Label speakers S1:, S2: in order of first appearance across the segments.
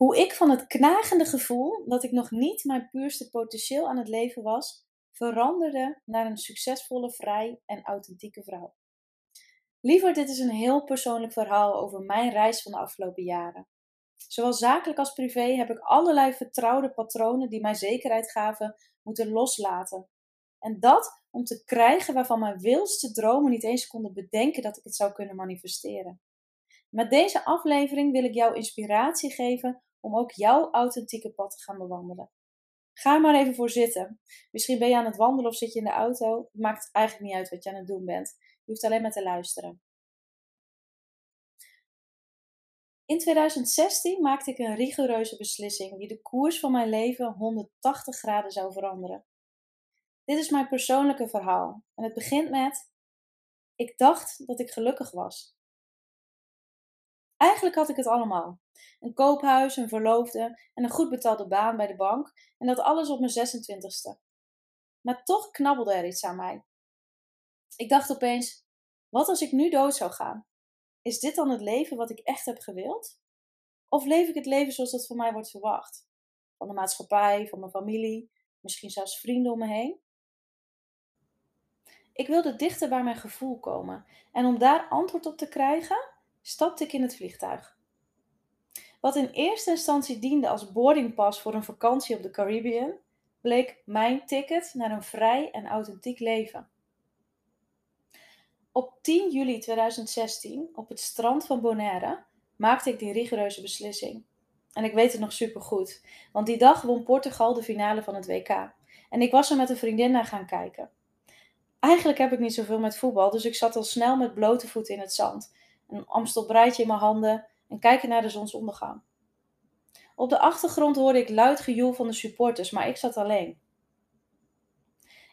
S1: Hoe ik van het knagende gevoel dat ik nog niet mijn puurste potentieel aan het leven was, veranderde naar een succesvolle, vrij en authentieke vrouw. Liever, dit is een heel persoonlijk verhaal over mijn reis van de afgelopen jaren. Zowel zakelijk als privé heb ik allerlei vertrouwde patronen die mij zekerheid gaven, moeten loslaten. En dat om te krijgen waarvan mijn wildste dromen niet eens konden bedenken dat ik het zou kunnen manifesteren. Met deze aflevering wil ik jou inspiratie geven om ook jouw authentieke pad te gaan bewandelen. Ga maar even voor zitten. Misschien ben je aan het wandelen of zit je in de auto. Het maakt eigenlijk niet uit wat je aan het doen bent. Je hoeft alleen maar te luisteren. In 2016 maakte ik een rigoureuze beslissing die de koers van mijn leven 180 graden zou veranderen. Dit is mijn persoonlijke verhaal en het begint met: Ik dacht dat ik gelukkig was. Eigenlijk had ik het allemaal. Een koophuis, een verloofde en een goed betaalde baan bij de bank en dat alles op mijn 26ste. Maar toch knabbelde er iets aan mij. Ik dacht opeens: wat als ik nu dood zou gaan? Is dit dan het leven wat ik echt heb gewild? Of leef ik het leven zoals dat van mij wordt verwacht? Van de maatschappij, van mijn familie, misschien zelfs vrienden om me heen? Ik wilde dichter bij mijn gevoel komen en om daar antwoord op te krijgen, stapte ik in het vliegtuig. Wat in eerste instantie diende als boardingpas voor een vakantie op de Caribbean, bleek mijn ticket naar een vrij en authentiek leven. Op 10 juli 2016, op het strand van Bonaire, maakte ik die rigoureuze beslissing. En ik weet het nog supergoed, want die dag won Portugal de finale van het WK. En ik was er met een vriendin naar gaan kijken. Eigenlijk heb ik niet zoveel met voetbal, dus ik zat al snel met blote voeten in het zand. Een Amstelbreidje in mijn handen en kijken naar de zonsondergang. Op de achtergrond hoorde ik luid gejoel van de supporters, maar ik zat alleen.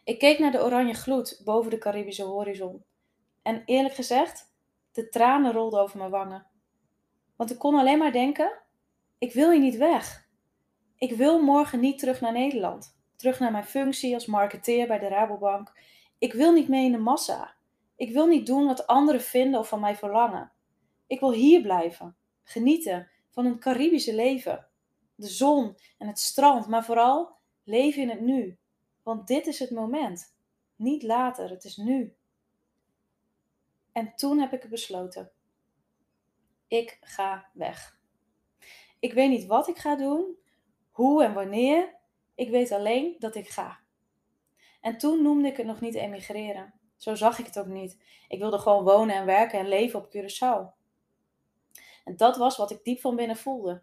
S1: Ik keek naar de oranje gloed boven de Caribische horizon. En eerlijk gezegd, de tranen rolden over mijn wangen. Want ik kon alleen maar denken: ik wil hier niet weg. Ik wil morgen niet terug naar Nederland. Terug naar mijn functie als marketeer bij de Rabobank. Ik wil niet mee in de massa. Ik wil niet doen wat anderen vinden of van mij verlangen. Ik wil hier blijven, genieten van een Caribische leven. De zon en het strand, maar vooral leven in het nu. Want dit is het moment. Niet later, het is nu. En toen heb ik besloten. Ik ga weg. Ik weet niet wat ik ga doen, hoe en wanneer. Ik weet alleen dat ik ga. En toen noemde ik het nog niet emigreren. Zo zag ik het ook niet. Ik wilde gewoon wonen en werken en leven op Curaçao. En dat was wat ik diep van binnen voelde.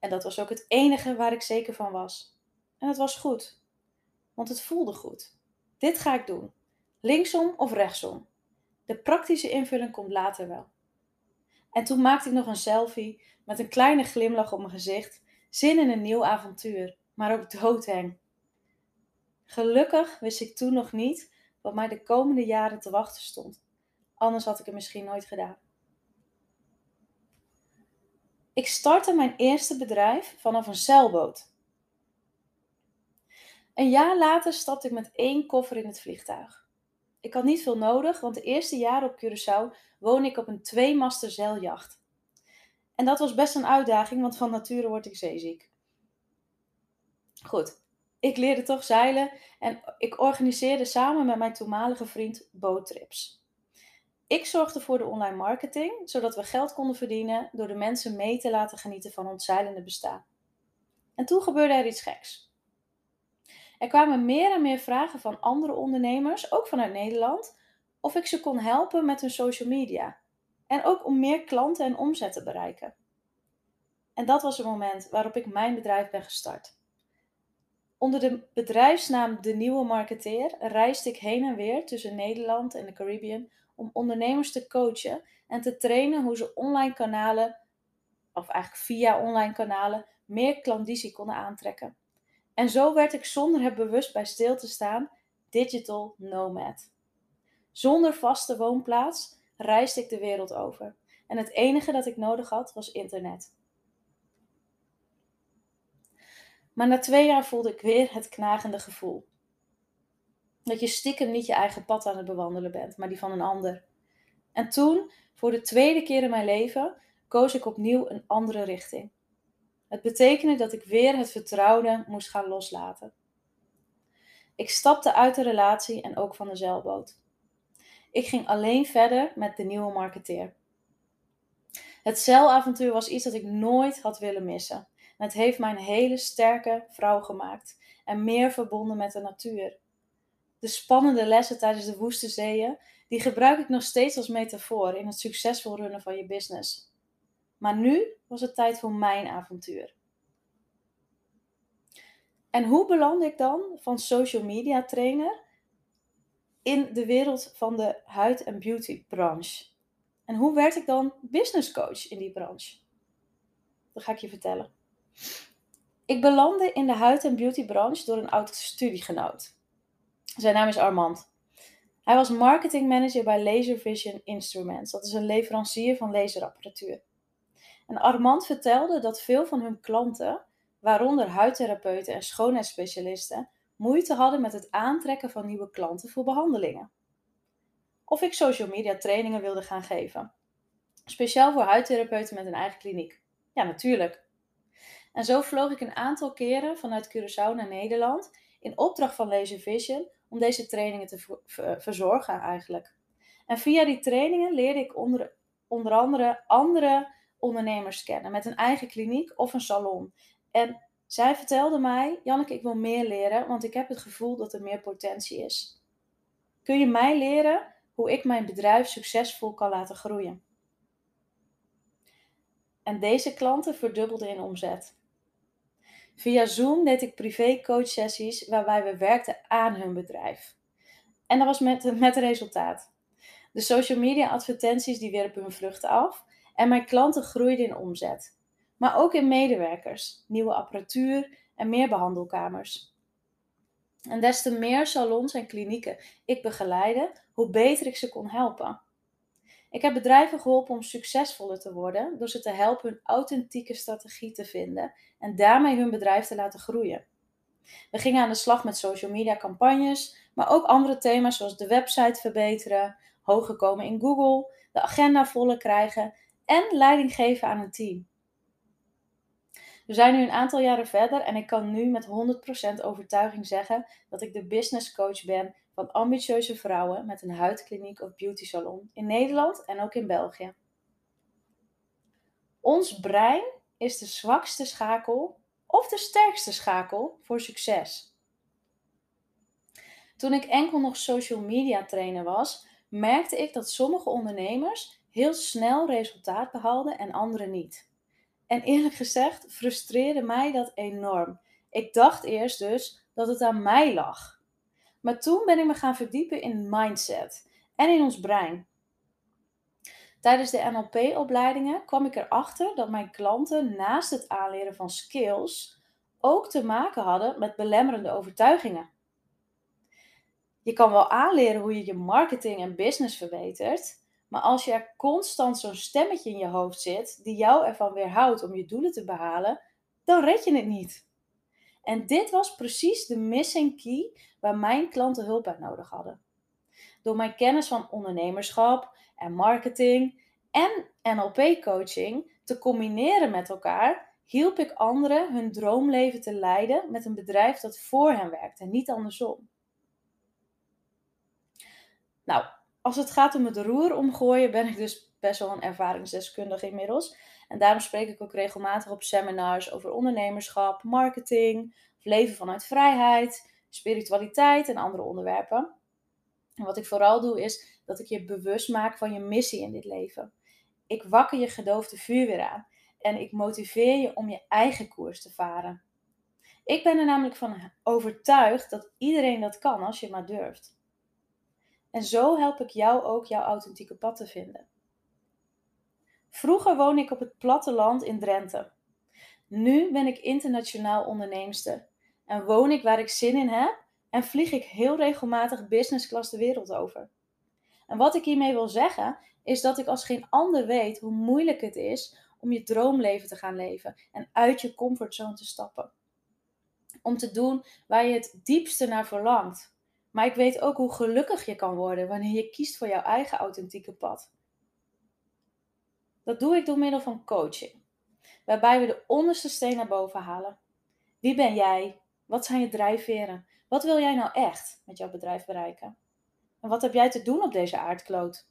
S1: En dat was ook het enige waar ik zeker van was. En het was goed. Want het voelde goed. Dit ga ik doen. Linksom of rechtsom. De praktische invulling komt later wel. En toen maakte ik nog een selfie met een kleine glimlach op mijn gezicht. Zin in een nieuw avontuur, maar ook doodeng. Gelukkig wist ik toen nog niet wat mij de komende jaren te wachten stond. Anders had ik het misschien nooit gedaan. Ik startte mijn eerste bedrijf vanaf een zeilboot. Een jaar later stapte ik met één koffer in het vliegtuig. Ik had niet veel nodig, want de eerste jaren op Curaçao woonde ik op een tweemaster zeiljacht. En dat was best een uitdaging, want van nature word ik zeeziek. Goed, ik leerde toch zeilen en ik organiseerde samen met mijn toenmalige vriend boottrips. Ik zorgde voor de online marketing, zodat we geld konden verdienen door de mensen mee te laten genieten van ons zeilende bestaan. En toen gebeurde er iets geks. Er kwamen meer en meer vragen van andere ondernemers, ook vanuit Nederland, of ik ze kon helpen met hun social media. En ook om meer klanten en omzet te bereiken. En dat was het moment waarop ik mijn bedrijf ben gestart. Onder de bedrijfsnaam De Nieuwe Marketeer reisde ik heen en weer tussen Nederland en de Caribbean om ondernemers te coachen en te trainen hoe ze online kanalen, of eigenlijk via online kanalen, meer klandizie konden aantrekken. En zo werd ik zonder het bewust bij stil te staan digital nomad. Zonder vaste woonplaats reisde ik de wereld over. En het enige dat ik nodig had was internet. Maar na twee jaar voelde ik weer het knagende gevoel. Dat je stiekem niet je eigen pad aan het bewandelen bent, maar die van een ander. En toen, voor de tweede keer in mijn leven, koos ik opnieuw een andere richting. Het betekende dat ik weer het vertrouwde moest gaan loslaten. Ik stapte uit de relatie en ook van de zeilboot. Ik ging alleen verder met de nieuwe marketeer. Het zeilavontuur was iets dat ik nooit had willen missen. En het heeft mij een hele sterke vrouw gemaakt en meer verbonden met de natuur. De spannende lessen tijdens de woeste zeeën, die gebruik ik nog steeds als metafoor in het succesvol runnen van je business. Maar nu was het tijd voor mijn avontuur. En hoe beland ik dan van social media trainer in de wereld van de huid- en beautybranche? En hoe werd ik dan business coach in die branche? Dat ga ik je vertellen. Ik belandde in de huid- en beautybranche door een oud studiegenoot. Zijn naam is Armand. Hij was marketing manager bij Laser Vision Instruments. Dat is een leverancier van laserapparatuur. En Armand vertelde dat veel van hun klanten, waaronder huidtherapeuten en schoonheidsspecialisten, moeite hadden met het aantrekken van nieuwe klanten voor behandelingen. Of ik social media trainingen wilde gaan geven. Speciaal voor huidtherapeuten met een eigen kliniek. Ja, natuurlijk. En zo vloog ik een aantal keren vanuit Curaçao naar Nederland in opdracht van Laser Vision om deze trainingen te verzorgen eigenlijk. En via die trainingen leerde ik onder, onder andere andere ondernemers kennen met een eigen kliniek of een salon. En zij vertelde mij, Janneke, ik wil meer leren, want ik heb het gevoel dat er meer potentie is. Kun je mij leren hoe ik mijn bedrijf succesvol kan laten groeien? En deze klanten verdubbelden in omzet. Via Zoom deed ik privé coach sessies waarbij we werkten aan hun bedrijf. En dat was met, met resultaat. De social media advertenties die werpen hun vruchten af en mijn klanten groeiden in omzet. Maar ook in medewerkers, nieuwe apparatuur en meer behandelkamers. En des te meer salons en klinieken ik begeleide, hoe beter ik ze kon helpen. Ik heb bedrijven geholpen om succesvoller te worden door ze te helpen hun authentieke strategie te vinden en daarmee hun bedrijf te laten groeien. We gingen aan de slag met social media campagnes, maar ook andere thema's zoals de website verbeteren, hoger komen in Google, de agenda voller krijgen en leiding geven aan een team. We zijn nu een aantal jaren verder en ik kan nu met 100% overtuiging zeggen dat ik de business coach ben van ambitieuze vrouwen met een huidkliniek of beauty salon in Nederland en ook in België. Ons brein is de zwakste schakel of de sterkste schakel voor succes. Toen ik enkel nog social media trainer was, merkte ik dat sommige ondernemers heel snel resultaat behaalden en anderen niet. En eerlijk gezegd frustreerde mij dat enorm. Ik dacht eerst dus dat het aan mij lag. Maar toen ben ik me gaan verdiepen in mindset en in ons brein. Tijdens de NLP-opleidingen kwam ik erachter dat mijn klanten naast het aanleren van skills ook te maken hadden met belemmerende overtuigingen. Je kan wel aanleren hoe je je marketing en business verbetert, maar als je er constant zo'n stemmetje in je hoofd zit die jou ervan weerhoudt om je doelen te behalen, dan red je het niet. En dit was precies de missing key waar mijn klanten hulp bij nodig hadden. Door mijn kennis van ondernemerschap en marketing en NLP-coaching te combineren met elkaar, hielp ik anderen hun droomleven te leiden met een bedrijf dat voor hen werkt en niet andersom. Nou, als het gaat om het roer omgooien, ben ik dus best wel een ervaringsdeskundige inmiddels. En daarom spreek ik ook regelmatig op seminars over ondernemerschap, marketing, leven vanuit vrijheid, spiritualiteit en andere onderwerpen. En wat ik vooral doe is dat ik je bewust maak van je missie in dit leven. Ik wakker je gedoofde vuur weer aan en ik motiveer je om je eigen koers te varen. Ik ben er namelijk van overtuigd dat iedereen dat kan als je maar durft. En zo help ik jou ook jouw authentieke pad te vinden. Vroeger woonde ik op het platteland in Drenthe. Nu ben ik internationaal onderneemster en woon ik waar ik zin in heb en vlieg ik heel regelmatig business class de wereld over. En wat ik hiermee wil zeggen is dat ik als geen ander weet hoe moeilijk het is om je droomleven te gaan leven en uit je comfortzone te stappen. Om te doen waar je het diepste naar verlangt. Maar ik weet ook hoe gelukkig je kan worden wanneer je kiest voor jouw eigen authentieke pad. Dat doe ik door middel van coaching. waarbij we de onderste steen naar boven halen. Wie ben jij? Wat zijn je drijfveren? Wat wil jij nou echt met jouw bedrijf bereiken? En wat heb jij te doen op deze aardkloot?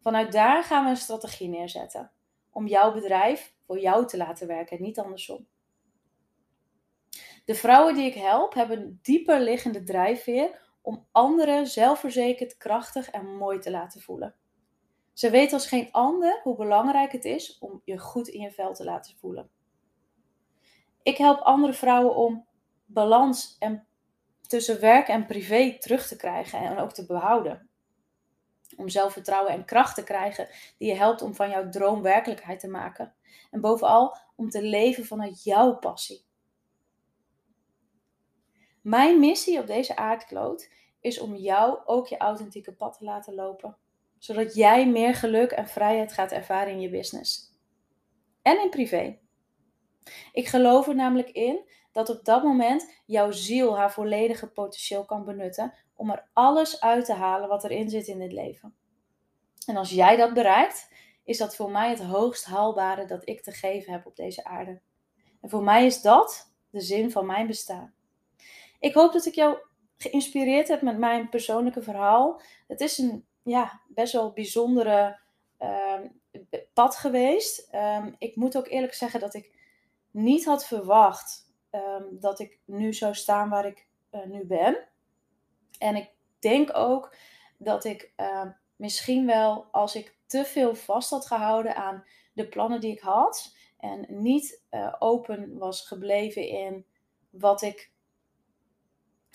S1: Vanuit daar gaan we een strategie neerzetten om jouw bedrijf voor jou te laten werken, niet andersom. De vrouwen die ik help hebben een dieper liggende drijfveer om anderen zelfverzekerd, krachtig en mooi te laten voelen. Ze weten als geen ander hoe belangrijk het is om je goed in je vel te laten voelen. Ik help andere vrouwen om balans en tussen werk en privé terug te krijgen en ook te behouden. Om zelfvertrouwen en kracht te krijgen die je helpt om van jouw droom werkelijkheid te maken. En bovenal om te leven vanuit jouw passie. Mijn missie op deze aardkloot is om jou ook je authentieke pad te laten lopen. Zodat jij meer geluk en vrijheid gaat ervaren in je business. En in privé. Ik geloof er namelijk in dat op dat moment jouw ziel haar volledige potentieel kan benutten om er alles uit te halen wat erin zit in dit leven. En als jij dat bereikt, is dat voor mij het hoogst haalbare dat ik te geven heb op deze aarde. En voor mij is dat de zin van mijn bestaan. Ik hoop dat ik jou geïnspireerd heb met mijn persoonlijke verhaal. Het is een ja, best wel bijzondere uh, pad geweest. Um, ik moet ook eerlijk zeggen dat ik niet had verwacht um, dat ik nu zou staan waar ik uh, nu ben. En ik denk ook dat ik misschien wel, als ik te veel vast had gehouden aan de plannen die ik had en niet uh, open was gebleven in wat ik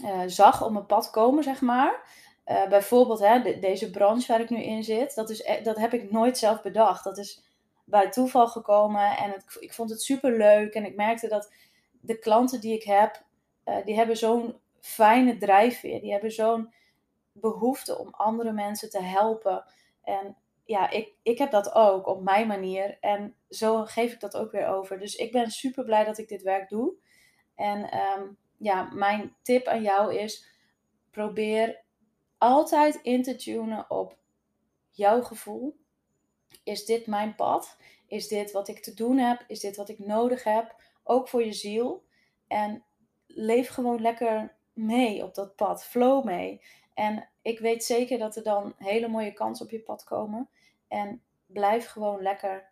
S1: uh, zag op mijn pad komen, zeg maar. Uh, bijvoorbeeld hè, de, deze branche waar ik nu in zit, dat, is, e-, dat heb ik nooit zelf bedacht. Dat is bij toeval gekomen en ik vond het super leuk. En ik merkte dat de klanten die ik heb, uh, die hebben zo'n fijne drijfveer. Die hebben zo'n behoefte om andere mensen te helpen. En ja, ik, ik heb dat ook op mijn manier. En zo geef ik dat ook weer over. Dus ik ben super blij dat ik dit werk doe. En um, ja, mijn tip aan jou is: probeer altijd in te tunen op jouw gevoel. Is dit mijn pad? Is dit wat ik te doen heb? Is dit wat ik nodig heb? Ook voor je ziel. En leef gewoon lekker mee op dat pad. Flow mee. En ik weet zeker dat er dan hele mooie kansen op je pad komen. En blijf gewoon lekker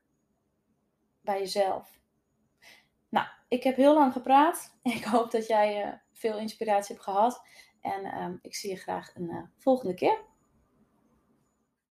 S1: bij jezelf. Nou, ik heb heel lang gepraat. Ik hoop dat jij uh, veel inspiratie hebt gehad. En uh, ik zie je graag een uh, volgende keer.